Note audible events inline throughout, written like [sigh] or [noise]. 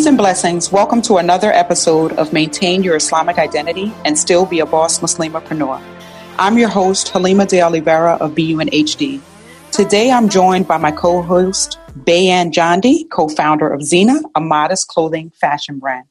Peace and blessings. Welcome to another episode of Maintain Your Islamic Identity and Still Be a Boss Muslimapreneur. I'm your host, Halima de Oliveira of BUNHD. Today I'm joined by my co host, Bayan Jondi, co founder of Zeena, a modest clothing fashion brand.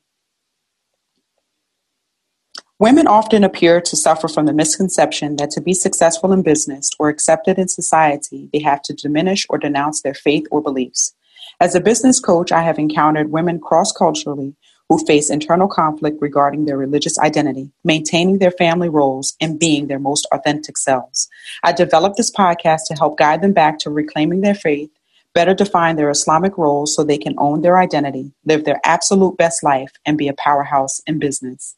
Women often appear to suffer from the misconception that to be successful in business or accepted in society, they have to diminish or denounce their faith or beliefs. As a business coach, I have encountered women cross culturally who face internal conflict regarding their religious identity, maintaining their family roles, and being their most authentic selves. I developed this podcast to help guide them back to reclaiming their faith, better define their Islamic roles so they can own their identity, live their absolute best life, and be a powerhouse in business.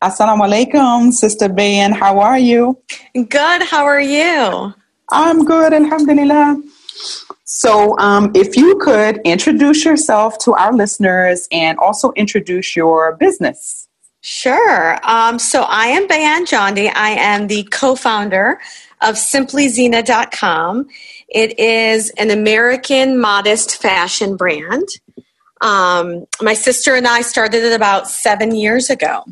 Assalamu alaikum, Sister Bayan. How are you? Good. How are you? I'm good, alhamdulillah. So, um, if you could introduce yourself to our listeners and also introduce your business. Sure. Um, so, I am Bayan Jondi. I am the co founder of simplyzeena.com. It is an American modest fashion brand. Um, my sister and I started it about seven years ago.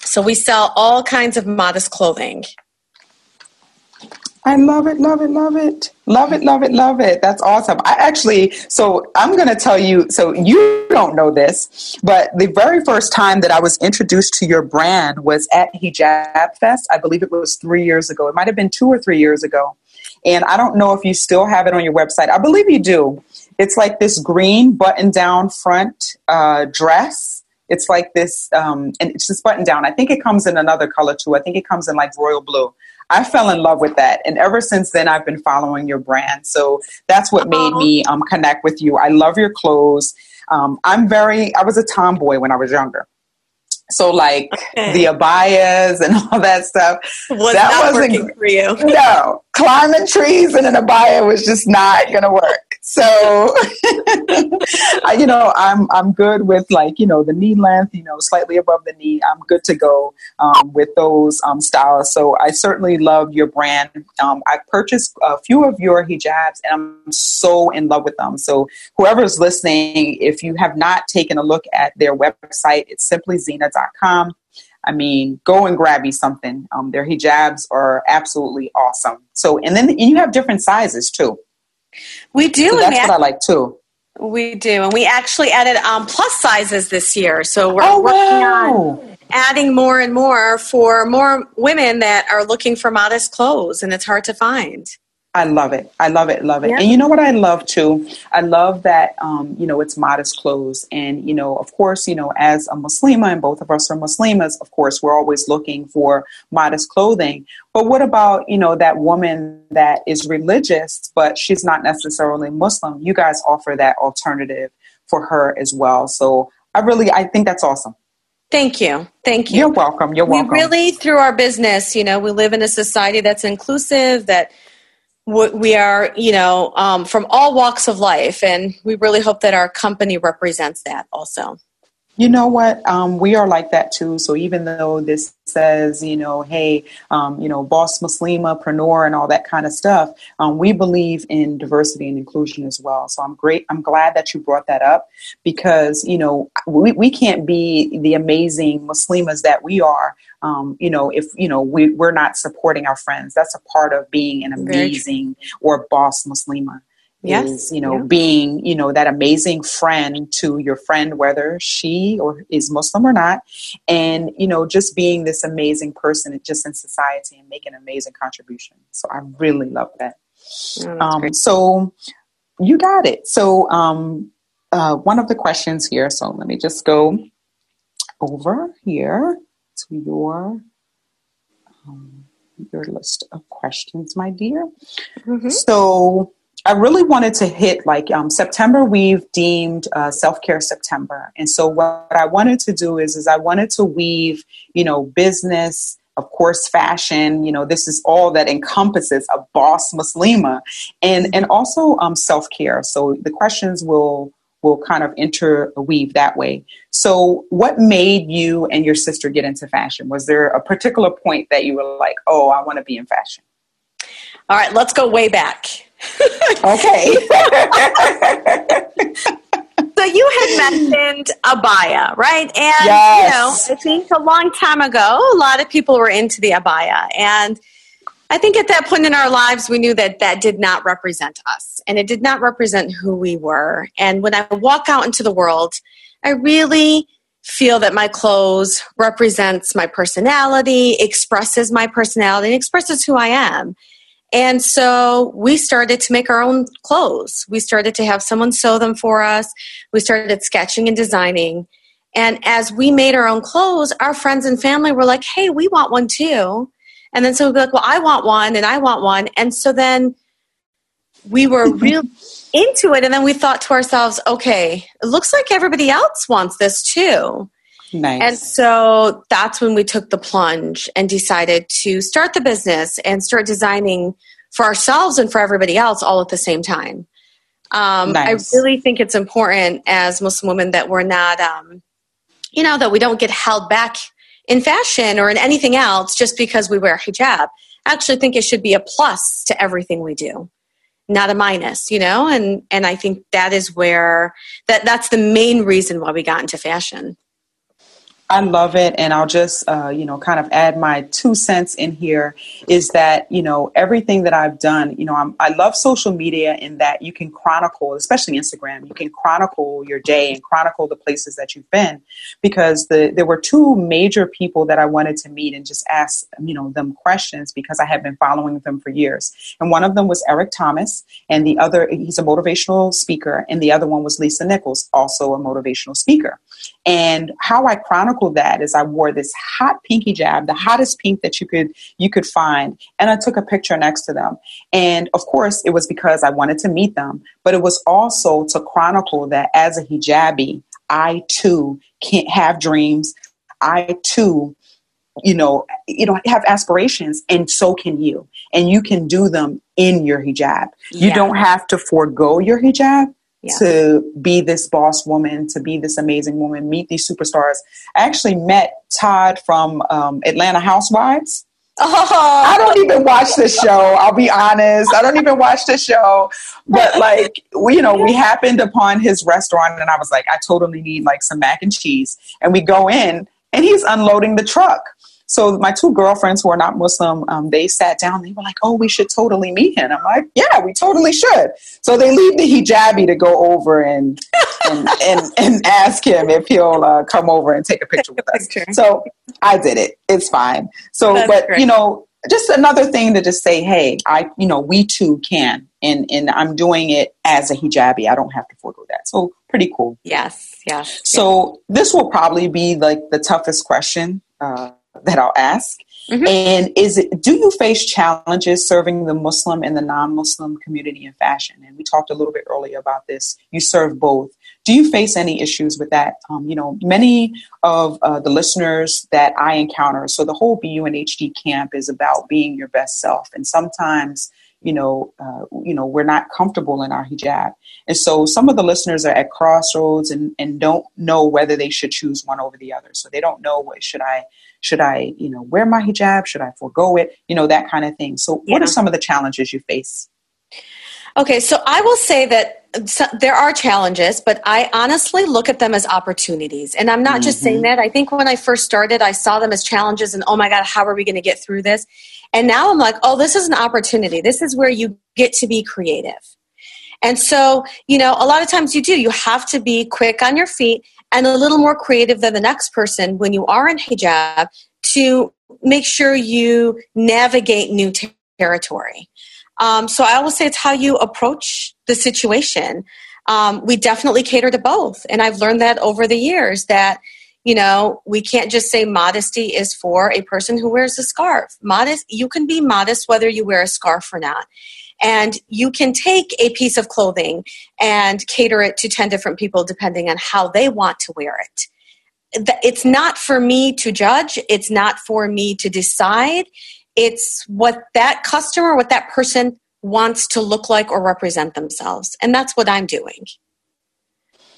So we sell all kinds of modest clothing. I love it, love it, love it. Love it, love it, love it. That's awesome. I actually, so I'm going to tell you, so you don't know this, but the very first time that I was introduced to your brand was at Hijab Fest. I believe it was three years ago. It might have been two or three years ago. And I don't know if you still have it on your website. I believe you do. It's like this green button down front uh, dress it's like this, um, and it's just button down. I think it comes in another color too. I think it comes in like royal blue. I fell in love with that, and ever since then, I've been following your brand. So that's what made me um, connect with you. I love your clothes. Um, I'm very. I was a tomboy when I was younger. So like okay. the abayas and [laughs] all that stuff. Was that wasn't working for you. No, climbing trees in an abaya was just not going to work. So, [laughs] I, you know, I'm I'm good with like you know the knee length, you know, slightly above the knee. I'm good to go um, with those um, styles. So I certainly love your brand. Um, I purchased a few of your hijabs, and I'm so in love with them. So whoever's listening, if you have not taken a look at their website, it's simplyzeena.com. I mean, go and grab me something. Um, their hijabs are absolutely awesome. So, and then you have different sizes too. We do. So that's what I like too. We do, and we actually added um, plus sizes this year. So we're oh, working wow. on adding more and more for more women that are looking for modest clothes, and it's hard to find. I love it. I love it. Love it. Yeah. And you know what I love too? I love that, um, you know, it's modest clothes. And, you know, of course, you know, as a Muslima and both of us are Muslimas, of course, we're always looking for modest clothing. But what about, you know, that woman that is religious, but she's not necessarily Muslim? You guys offer that alternative for her as well. So I really, I think that's awesome. Thank you. Thank you. You're welcome. You're welcome. We really, through our business, you know, we live in a society that's inclusive, that we are, you know, um, from all walks of life, and we really hope that our company represents that also. You know what? Um, we are like that too. So even though this says, you know, hey, um, you know, boss Muslima, preneur, and all that kind of stuff, um, we believe in diversity and inclusion as well. So I'm great. I'm glad that you brought that up because you know we we can't be the amazing Muslimas that we are. Um, you know, if you know we we're not supporting our friends, that's a part of being an amazing or boss Muslima yes. is you know yeah. being you know that amazing friend to your friend whether she or is muslim or not. And you know just being this amazing person just in society and making an amazing contribution. So i really love that. Oh, um, so you got it. So um, uh, one of the questions here so let me just go over here to your um, your list of questions my dear mm-hmm. so I really wanted to hit like um, September. We've deemed uh, self care September, and so what I wanted to do is is I wanted to weave, you know, business, of course, fashion. You know, this is all that encompasses a boss Muslima, and and also um, self care. So the questions will will kind of interweave that way. So, what made you and your sister get into fashion? Was there a particular point that you were like, "Oh, I want to be in fashion"? All right, let's go way back. [laughs] okay. so you had mentioned abaya, right? And yes. you know, I think a long time ago, a lot of people were into the abaya, and I think at that point in our lives, we knew that that did not represent us, and it did not represent who we were. And when I walk out into the world, I really feel that my clothes represents my personality, expresses my personality, and expresses who I am. And so we started to make our own clothes. We started to have someone sew them for us. We started sketching and designing. And as we made our own clothes, our friends and family were like, hey, we want one too. And then so we'd be like, well, I want one and I want one. And so then we were [laughs] real into it. And then we thought to ourselves, okay, it looks like everybody else wants this too. Nice. And so that's when we took the plunge and decided to start the business and start designing for ourselves and for everybody else all at the same time. Um, nice. I really think it's important as Muslim women that we're not, um, you know, that we don't get held back in fashion or in anything else just because we wear hijab. I actually think it should be a plus to everything we do not a minus you know and and i think that is where that that's the main reason why we got into fashion I love it. And I'll just, uh, you know, kind of add my two cents in here is that, you know, everything that I've done, you know, I'm, I love social media in that you can chronicle, especially Instagram, you can chronicle your day and chronicle the places that you've been because the, there were two major people that I wanted to meet and just ask, you know, them questions because I had been following them for years. And one of them was Eric Thomas and the other, he's a motivational speaker. And the other one was Lisa Nichols, also a motivational speaker. And how I chronicled that is I wore this hot pink hijab, the hottest pink that you could you could find, and I took a picture next to them. And of course, it was because I wanted to meet them, but it was also to chronicle that as a hijabi, I too can't have dreams. I too you know you know have aspirations and so can you and you can do them in your hijab you yeah. don't have to forego your hijab yeah. to be this boss woman, to be this amazing woman, meet these superstars. I actually met Todd from um, Atlanta Housewives. Oh. I don't even watch the show. I'll be honest. I don't even watch the show. But like, we, you know, we happened upon his restaurant and I was like, I totally need like some mac and cheese. And we go in and he's unloading the truck. So my two girlfriends who are not Muslim, um, they sat down. They were like, "Oh, we should totally meet him." I'm like, "Yeah, we totally should." So they leave the hijabi to go over and and, and, and ask him if he'll uh, come over and take a picture with us. So I did it. It's fine. So, That's but great. you know, just another thing to just say, hey, I, you know, we too can, and and I'm doing it as a hijabi. I don't have to forego that. So pretty cool. Yes, yes. So yes. this will probably be like the toughest question. Uh, that I'll ask. Mm-hmm. And is it do you face challenges serving the Muslim and the non-Muslim community in fashion? And we talked a little bit earlier about this. You serve both. Do you face any issues with that? Um, you know, many of uh, the listeners that I encounter. So the whole BUNHD camp is about being your best self, and sometimes you know, uh, you know, we're not comfortable in our hijab. And so some of the listeners are at crossroads and, and don't know whether they should choose one over the other. So they don't know what should I should I, you know, wear my hijab? Should I forego it? You know, that kind of thing. So what are some of the challenges you face? Okay, so I will say that there are challenges, but I honestly look at them as opportunities. And I'm not mm-hmm. just saying mm-hmm. that. I think when I first started, I saw them as challenges and, oh my God, how are we going to get through this? And now I'm like, oh, this is an opportunity. This is where you get to be creative. And so, you know, a lot of times you do. You have to be quick on your feet and a little more creative than the next person when you are in hijab to make sure you navigate new territory. Um, so I always say it's how you approach the situation. Um, we definitely cater to both. And I've learned that over the years that, you know, we can't just say modesty is for a person who wears a scarf. Modest, you can be modest whether you wear a scarf or not. And you can take a piece of clothing and cater it to 10 different people depending on how they want to wear it. It's not for me to judge, it's not for me to decide. It's what that customer, what that person wants to look like or represent themselves. And that's what I'm doing.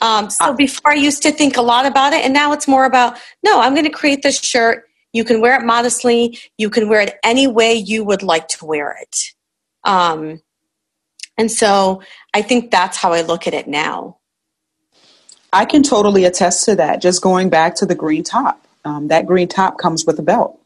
Um, so before I used to think a lot about it, and now it's more about no, I'm going to create this shirt. You can wear it modestly. You can wear it any way you would like to wear it. Um, and so I think that's how I look at it now. I can totally attest to that. Just going back to the green top, um, that green top comes with a belt.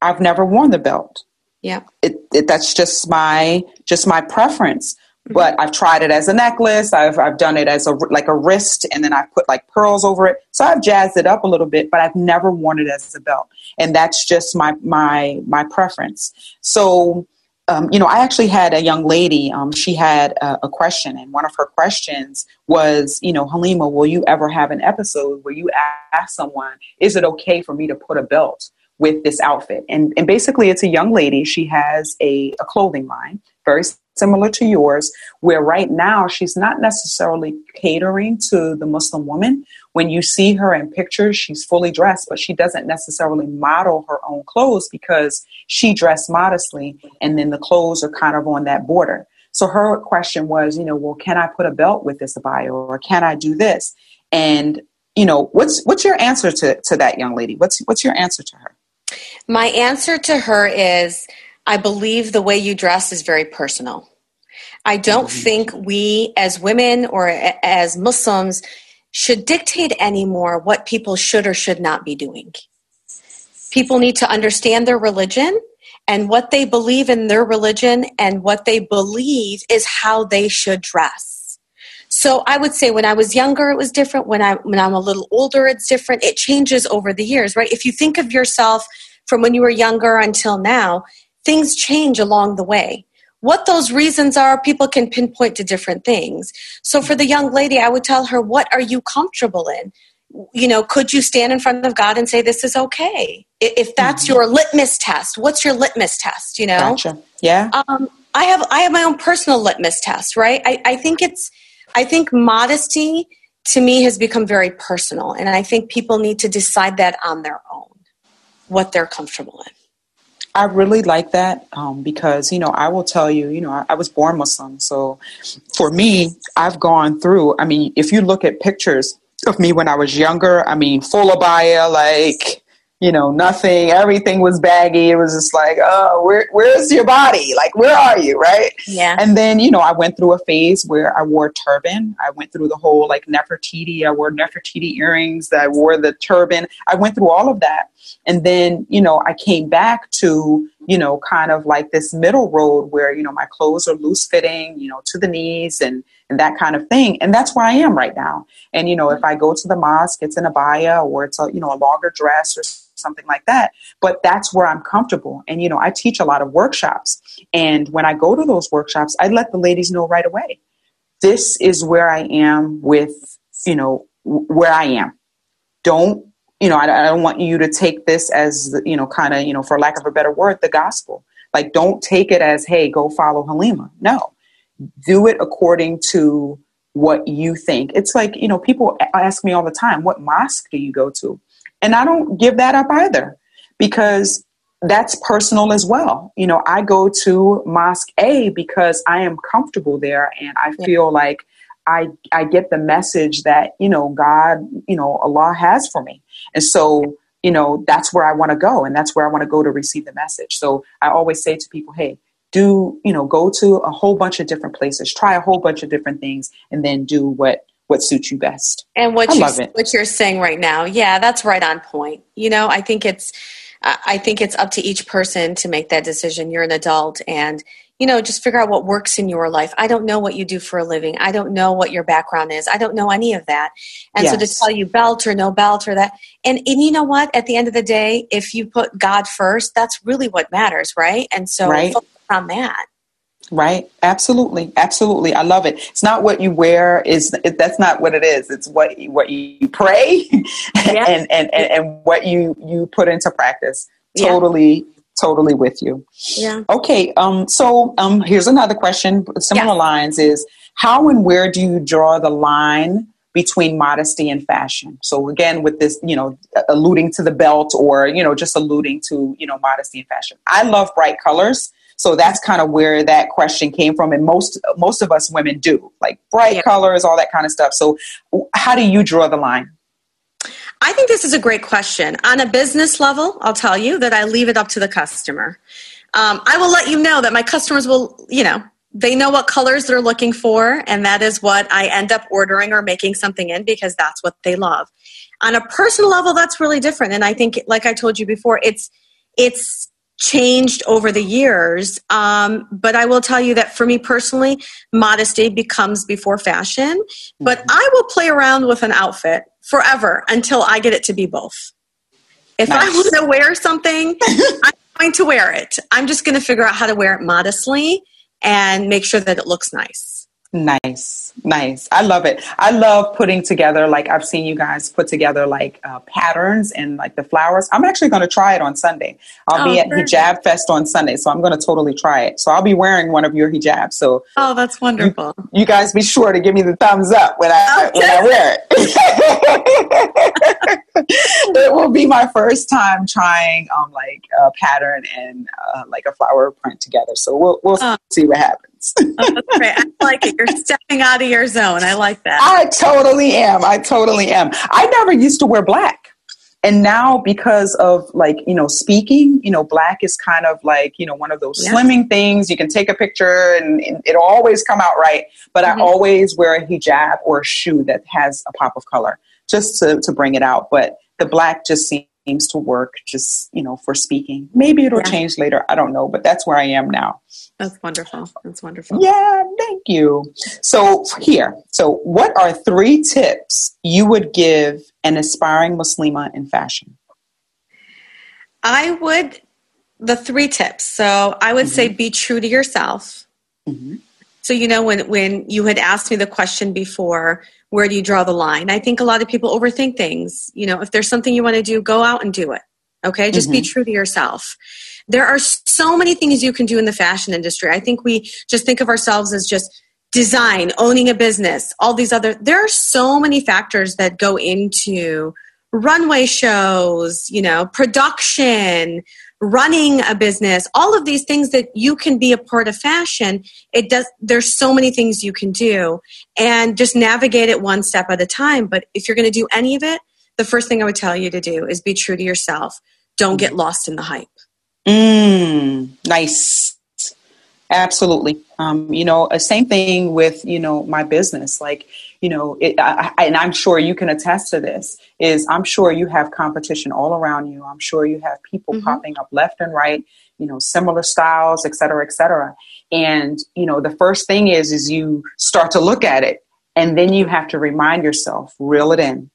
I've never worn the belt. Yeah, it, it, that's just my just my preference. Mm-hmm. But I've tried it as a necklace. I've I've done it as a like a wrist, and then I've put like pearls over it. So I've jazzed it up a little bit, but I've never worn it as a belt, and that's just my my my preference. So um, you know, I actually had a young lady. Um, she had a, a, question, and one of her questions was, you know, Halima, will you ever have an episode where you ask someone, is it okay for me to put a belt with this outfit? And and basically, it's a young lady. She has a, a clothing line, very similar to yours, where right now she's not necessarily catering to the Muslim woman. When you see her in pictures, she's fully dressed, but she doesn't necessarily model her own clothes because she dressed modestly and then the clothes are kind of on that border. So her question was, you know, well, can I put a belt with this abaya or can I do this? And, you know, what's what's your answer to, to that young lady? What's what's your answer to her? My answer to her is I believe the way you dress is very personal. I don't think we as women or as Muslims should dictate anymore what people should or should not be doing. People need to understand their religion and what they believe in their religion and what they believe is how they should dress. So I would say when I was younger it was different when I when I'm a little older it's different. It changes over the years, right? If you think of yourself from when you were younger until now, things change along the way. What those reasons are, people can pinpoint to different things. So for the young lady, I would tell her, what are you comfortable in? You know, could you stand in front of God and say, this is okay? If that's mm-hmm. your litmus test, what's your litmus test, you know? Gotcha. Yeah. Um, I have, I have my own personal litmus test, right? I, I think it's, I think modesty to me has become very personal. And I think people need to decide that on their own, what they're comfortable in. I really like that um, because, you know, I will tell you, you know, I, I, was born Muslim. So for me, I've gone through, I mean, if you look at pictures of me when I was younger, I mean, full abaya, like, you know, nothing, everything was baggy. It was just like, oh, where, where's your body? Like, where are you? Right. Yeah. And then, you know, I went through a phase where I wore turban. I went through the whole like Nefertiti. I wore Nefertiti earrings. I wore the turban. I went through all of that. And then, you know, I came back to, you know, kind of like this middle road where, you know, my clothes are loose fitting, you know, to the knees and, and that kind of thing. And that's where I am right now. And, you know, if I go to the mosque, it's an abaya or it's a, you know, a longer dress or something like that. But that's where I'm comfortable. And, you know, I teach a lot of workshops. And when I go to those workshops, I let the ladies know right away this is where I am with, you know, where I am. Don't, you know, I, I don't want you to take this as, you know, kind of, you know, for lack of a better word, the gospel. Like, don't take it as, hey, go follow Halima. No, do it according to what you think. It's like, you know, people ask me all the time, what mosque do you go to? And I don't give that up either because that's personal as well. You know, I go to Mosque A because I am comfortable there and I feel like I I get the message that, you know, God, you know, Allah has for me. And so, you know, that's where I want to go and that's where I want to go to receive the message. So I always say to people, hey, do, you know, go to a whole bunch of different places, try a whole bunch of different things and then do what what suits you best. And what you what you're saying right now, yeah, that's right on point. You know, I think it's I think it's up to each person to make that decision. You're an adult and you know, just figure out what works in your life. I don't know what you do for a living. I don't know what your background is. I don't know any of that. And yes. so to tell you belt or no belt or that and and you know what? At the end of the day, if you put God first, that's really what matters, right? And so right. focus on that. Right. Absolutely. Absolutely. I love it. It's not what you wear is it, that's not what it is. It's what what you pray [laughs] yeah. and, and, and and what you you put into practice. Totally yeah. totally with you. Yeah. Okay. Um so um here's another question similar lines is how and where do you draw the line between modesty and fashion. So again, with this, you know, alluding to the belt or, you know, just alluding to, you know, modesty and fashion. I love bright colors. So that's kind of where that question came from. And most most of us women do, like bright yeah. colors, all that kind of stuff. So how do you draw the line? I think this is a great question. On a business level, I'll tell you that I leave it up to the customer. Um, I will let you know that my customers will, you know, they know what colors they're looking for, and that is what I end up ordering or making something in because that's what they love. On a personal level, that's really different. And I think, like I told you before, it's it's changed over the years. Um, but I will tell you that for me personally, modesty becomes before fashion. But mm-hmm. I will play around with an outfit forever until I get it to be both. If nice. I want to wear something, [laughs] I'm going to wear it. I'm just going to figure out how to wear it modestly and make sure that it looks nice. Nice, nice. I love it. I love putting together, like, I've seen you guys put together like uh, patterns and like the flowers. I'm actually going to try it on Sunday. I'll oh, be at Hijab Fest on Sunday, so I'm going to totally try it. So I'll be wearing one of your hijabs. So, oh, that's wonderful. You, you guys be sure to give me the thumbs up when I, okay. when I wear it. it will be my first time trying um, like a pattern and uh, like a flower print together. So we'll, we'll oh. see what happens oh. I like it. You're stepping out of your zone. I like that. I totally am. I totally am. I never used to wear black. And now because of like, you know, speaking, you know, black is kind of like, you know, one of those yeah. slimming things. You can take a picture and, and it'll always come out right. But mm-hmm. I always wear a hijab or a shoe that has a pop of color just to, to bring it out. But the black just seems seems to work just you know for speaking. Maybe it'll yeah. change later. I don't know but that's where i am now. That's wonderful. That's wonderful. Yeah thank you. So here. So what are three tips you would give an aspiring muslima in fashion? I would the three tips. So i would mm-hmm. say be true to yourself. Mm-hmm. So you know when when you had asked me the question before where do you draw the line? I think a lot of people overthink things. You know, if there's something you want to do, go out and do it. Okay, just mm-hmm. be true to yourself. There are so many things you can do in the fashion industry. I think we just think of ourselves as just design, owning a business, all these other. There are so many factors that go into runway shows, you know, production, running a business, all of these things that you can be a part of fashion, it does there's so many things you can do and just navigate it one step at a time. But if you're going to do any of it, the first thing I would tell you to do is be true to yourself. Don't get lost in the hype. Mm, nice. Absolutely. Um, you know, uh, same thing with, you know, my business. Like, you know, it, I, and I'm sure you can attest to this, is I'm sure you have competition all around you. I'm sure you have people mm-hmm. popping up left and right, you know, similar styles, et cetera, et cetera. And, you know, the first thing is, is you start to look at it and then you have to remind yourself, reel it in.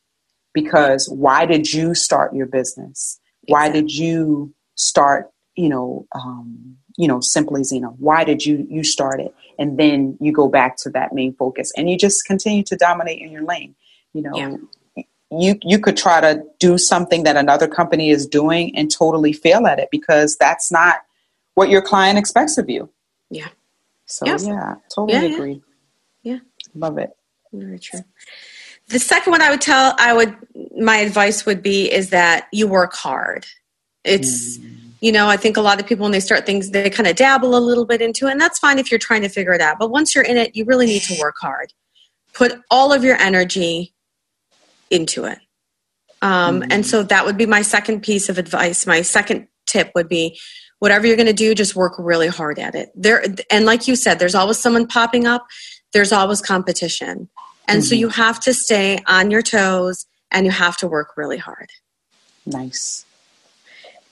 Because why did you start your business? Why did you start, you know, um, you know, simply Zeena? Why did you you start it? And then you go back to that main focus, and you just continue to dominate in your lane. You know, yeah. you you could try to do something that another company is doing and totally fail at it because that's not what your client expects of you. Yeah. So yeah, yeah totally yeah, agree. Yeah. Love it. Very true. The second one I would tell, I would, my advice would be is that you work hard. It's, mm you know i think a lot of people when they start things they kind of dabble a little bit into it and that's fine if you're trying to figure it out but once you're in it you really need to work hard. Put all of your energy into it. Um, mm-hmm. and so that would be my second piece of advice. My second tip would be whatever you're going to do just work really hard at it. There and like you said there's always someone popping up there's always competition. And mm-hmm. so you have to stay on your toes and you have to work really hard. Nice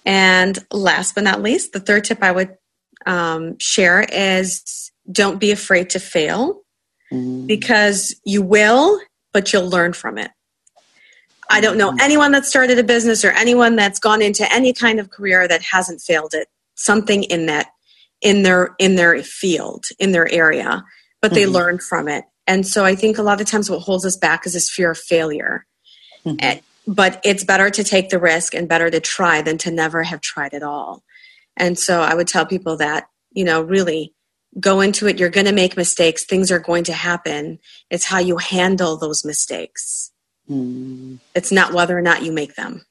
and last but not least, the third tip I would um, share is don't be afraid to fail mm. because you will, but you'll learn from it. I don't know mm. anyone that started a business or anyone that's gone into any kind of career that hasn't failed at something in that in their in their field in their area but they mm-hmm. learn from it and so i think a lot of times what holds us back is this fear of failure mm-hmm but it's better to take the risk and better to try than to never have tried at all. And so I would tell people that, you know, really go into it. You're going to make mistakes. Things are going to happen. It's how you handle those mistakes. Mm. It's not whether or not you make them.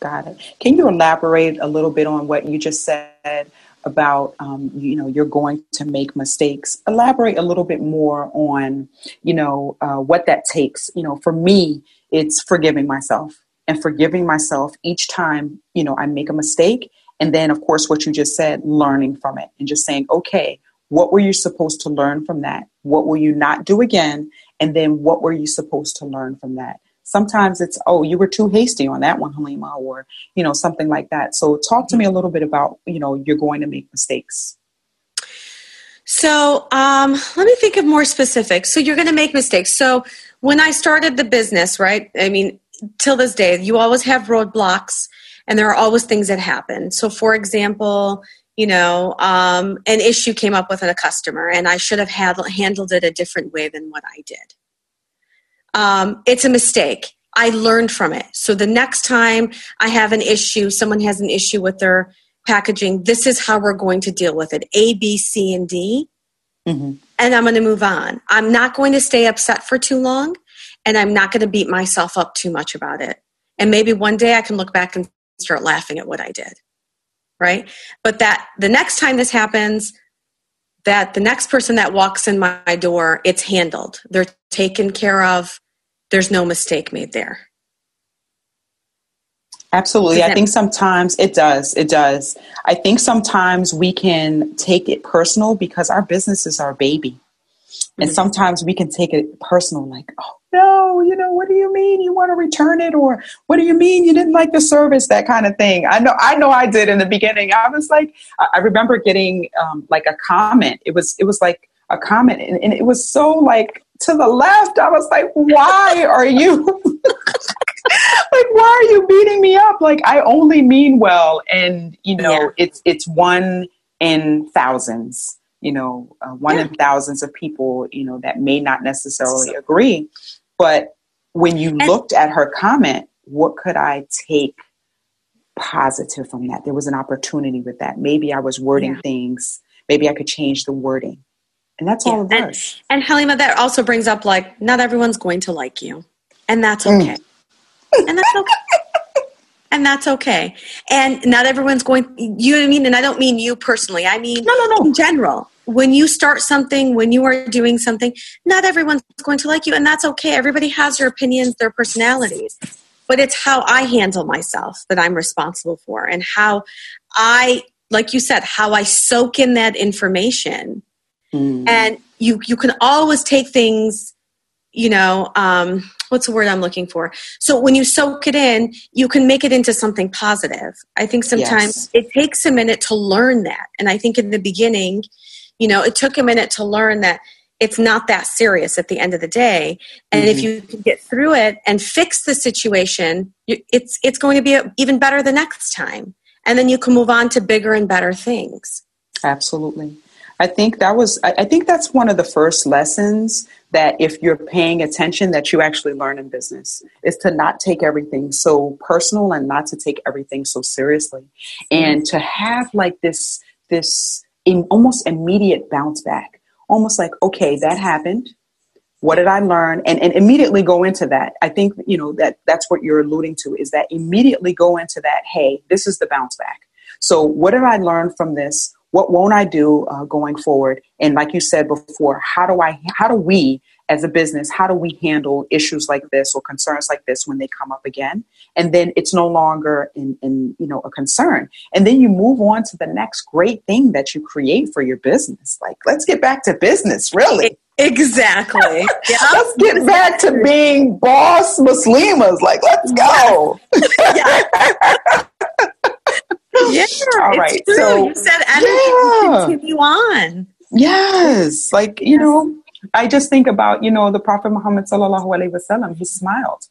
Got it. Can you elaborate a little bit on what you just said about, um, you know, you're going to make mistakes? Elaborate a little bit more on, you know, uh, what that takes. You know, for me, it's forgiving myself and forgiving myself each time, you know, I make a mistake. And then, of course, what you just said, learning from it and just saying, okay, What were you supposed to learn from that? What will you not do again? And then what were you supposed to learn from that? Sometimes it's, oh, you were too hasty on that one, Halima, or, you know, something like that. So talk to me a little bit about, you know, you're going to make mistakes. So um, let me think of more specifics. So you're going to make mistakes. So when I started the business, right? I mean, till this day, you always have roadblocks and there are always things that happen. So, for example, you know, um, an issue came up with a customer and I should have had, handled it a different way than what I did. Um, it's a mistake. I learned from it. So the next time I have an issue, someone has an issue with their packaging, this is how we're going to deal with it A, B, C, and D. Mm-hmm. And I'm going to move on. I'm not going to stay upset for too long and I'm not going to beat myself up too much about it. And maybe one day I can look back and start laughing at what I did. Right? But that the next time this happens, that the next person that walks in my door, it's handled. They're taken care of. There's no mistake made there. Absolutely. I think sometimes it does. It does. I think sometimes we can take it personal because our business is our baby. And mm-hmm. sometimes we can take it personal, like, oh no, you know, what do you mean you want to return it? Or what do you mean you didn't like the service? That kind of thing. I know, I know I did in the beginning. I was like, I remember getting um, like a comment. It was, it was like a comment and, and it was so like to the left. I was like, why are you are you beating me up? Like, I only mean well. And, you know, yeah. it's, it's one in thousands you know, uh, one yeah. in thousands of people, you know, that may not necessarily agree. But when you looked at her comment, what could I take positive from that? There was an opportunity with that. Maybe I was wording yeah. things, maybe I could change the wording. And that's yeah. all it. And, and Halima, that also brings up like, not everyone's going to like you. And that's mm. okay. Mm. And that's okay. and that's okay. And not everyone's going. You know what I mean? And I don't mean you personally. I mean, no, no, no. In general, when you start something, when you are doing something, not everyone's going to like you, and that's okay. Everybody has their opinions, their personalities, but it's how I handle myself that I'm responsible for, and how I, like you said, how I soak in that information. Mm. And you you can always take things, you know. Um, what's the word I'm looking for? So when you soak it in, you can make it into something positive. I think sometimes yes. it takes a minute to learn that. And I think in the beginning, you know, it took a minute to learn that it's not that serious at the end of the day. And mm-hmm. if you can get through it and fix the situation, it's it's going to be even better the next time. And then you can move on to bigger and better things. Absolutely. I think that was I think that's one of the first lessons that if you're paying attention that you actually learn in business is to not take everything so personal and not to take everything so seriously. And to have like this this in almost immediate bounce back. Almost like okay that happened. What did i learn? And, and immediately go into that. I think you know that that's what you're alluding to is that immediately go into that hey this is the bounce back. So what did i learn from this what won't I do uh, going forward? And like you said before, how do I, how do we as a business, how do we handle issues like this or concerns like this when they come up again? And then it's no longer in, in you know a concern. And then you move on to the next great thing that you create for your business. Like let's get back to business, really. Exactly. [laughs] Yeah. let's get back to being boss Muslimas. Like, let's go. [laughs] yeah. All right. True. So you said energy yeah. continue on. Yes. Like, you yes. know, I just think about, you know, the Prophet Muhammad sallallahu alaihi wasallam, he smiled.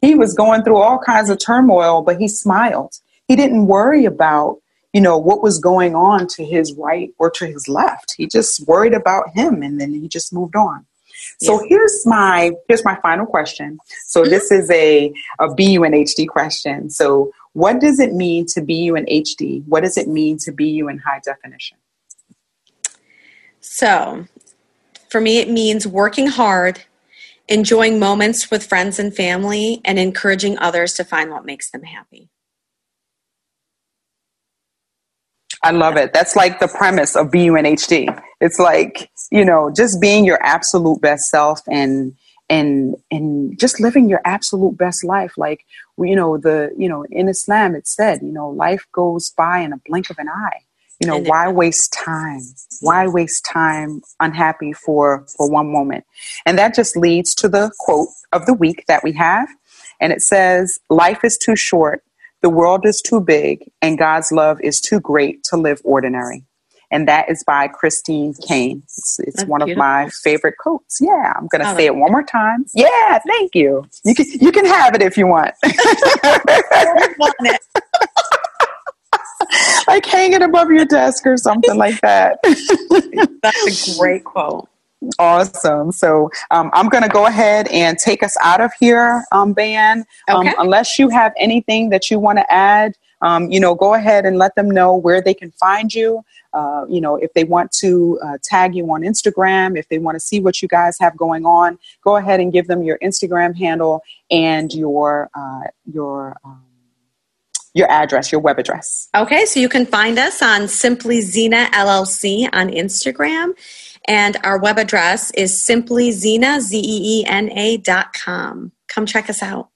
He was going through all kinds of turmoil, but he smiled. He didn't worry about, you know, what was going on to his right or to his left. He just worried about him and then he just moved on. So here's my here's my final question. So mm-hmm. this is a a BUNHD question. So what does it mean to be you in HD? What does it mean to be you in high definition? So, for me, it means working hard, enjoying moments with friends and family, and encouraging others to find what makes them happy. I love it. That's like the premise of BUNHD. It's like, you know, just being your absolute best self and and and just living your absolute best life like you know the you know in islam it said you know life goes by in a blink of an eye You know, why waste time? Why waste time unhappy for for one moment? And that just leads to the quote of the week that we have. And it says, "Life is too short, the world is too big, and God's love is too great to live ordinary." And that is by Christine Caine. It's, it's one beautiful. of my favorite quotes. Yeah, I'm going to say it one more time. Yeah, thank you. You can you can have it if you want. [laughs] [laughs] like hang it above your desk or something like that. [laughs] That's a great quote. Awesome. So um, I'm going to go ahead and take us out of here, um, Ban. Um, okay. unless you have anything that you want to add, um, you know, go ahead and let them know where they can find you. Uh, you know, if they want to uh, tag you on Instagram, if they want to see what you guys have going on, go ahead and give them your Instagram handle and your uh, your um, your address, your web address. Okay, so you can find us on Simply Zeena LLC on Instagram. And our web address is simplyzeena, Z-E-E-N-A dot com. Come check us out.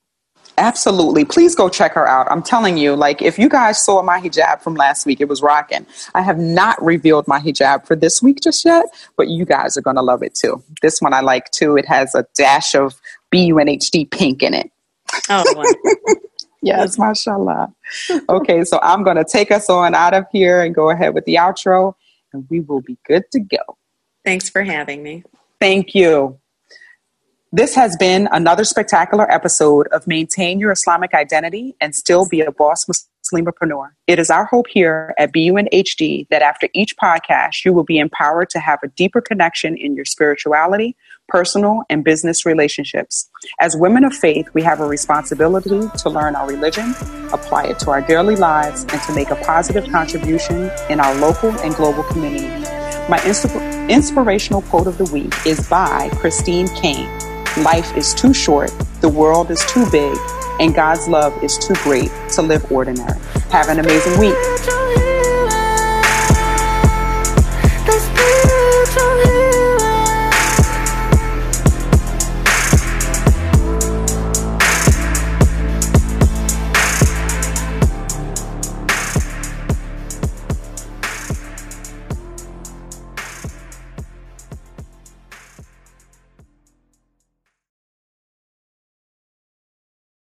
Absolutely. Please go check her out. I'm telling you, like, if you guys saw my hijab from last week, it was rocking. I have not revealed my hijab for this week just yet, but you guys are going to love it too. This one I like too. It has a dash of BUNHD pink in it. Oh, [laughs] Yes, mashallah. Okay, so I'm going to take us on out of here and go ahead with the outro, and we will be good to go. Thanks for having me. Thank you. This has been another spectacular episode of Maintain Your Islamic Identity and Still Be a Boss Muslimapreneur. It is our hope here at BUNHD that after each podcast, you will be empowered to have a deeper connection in your spirituality, personal, and business relationships. As women of faith, we have a responsibility to learn our religion, apply it to our daily lives, and to make a positive contribution in our local and global community. My insp- inspirational quote of the week is by Christine Caine. Life is too short, the world is too big, and God's love is too great to live ordinary. Have an amazing week.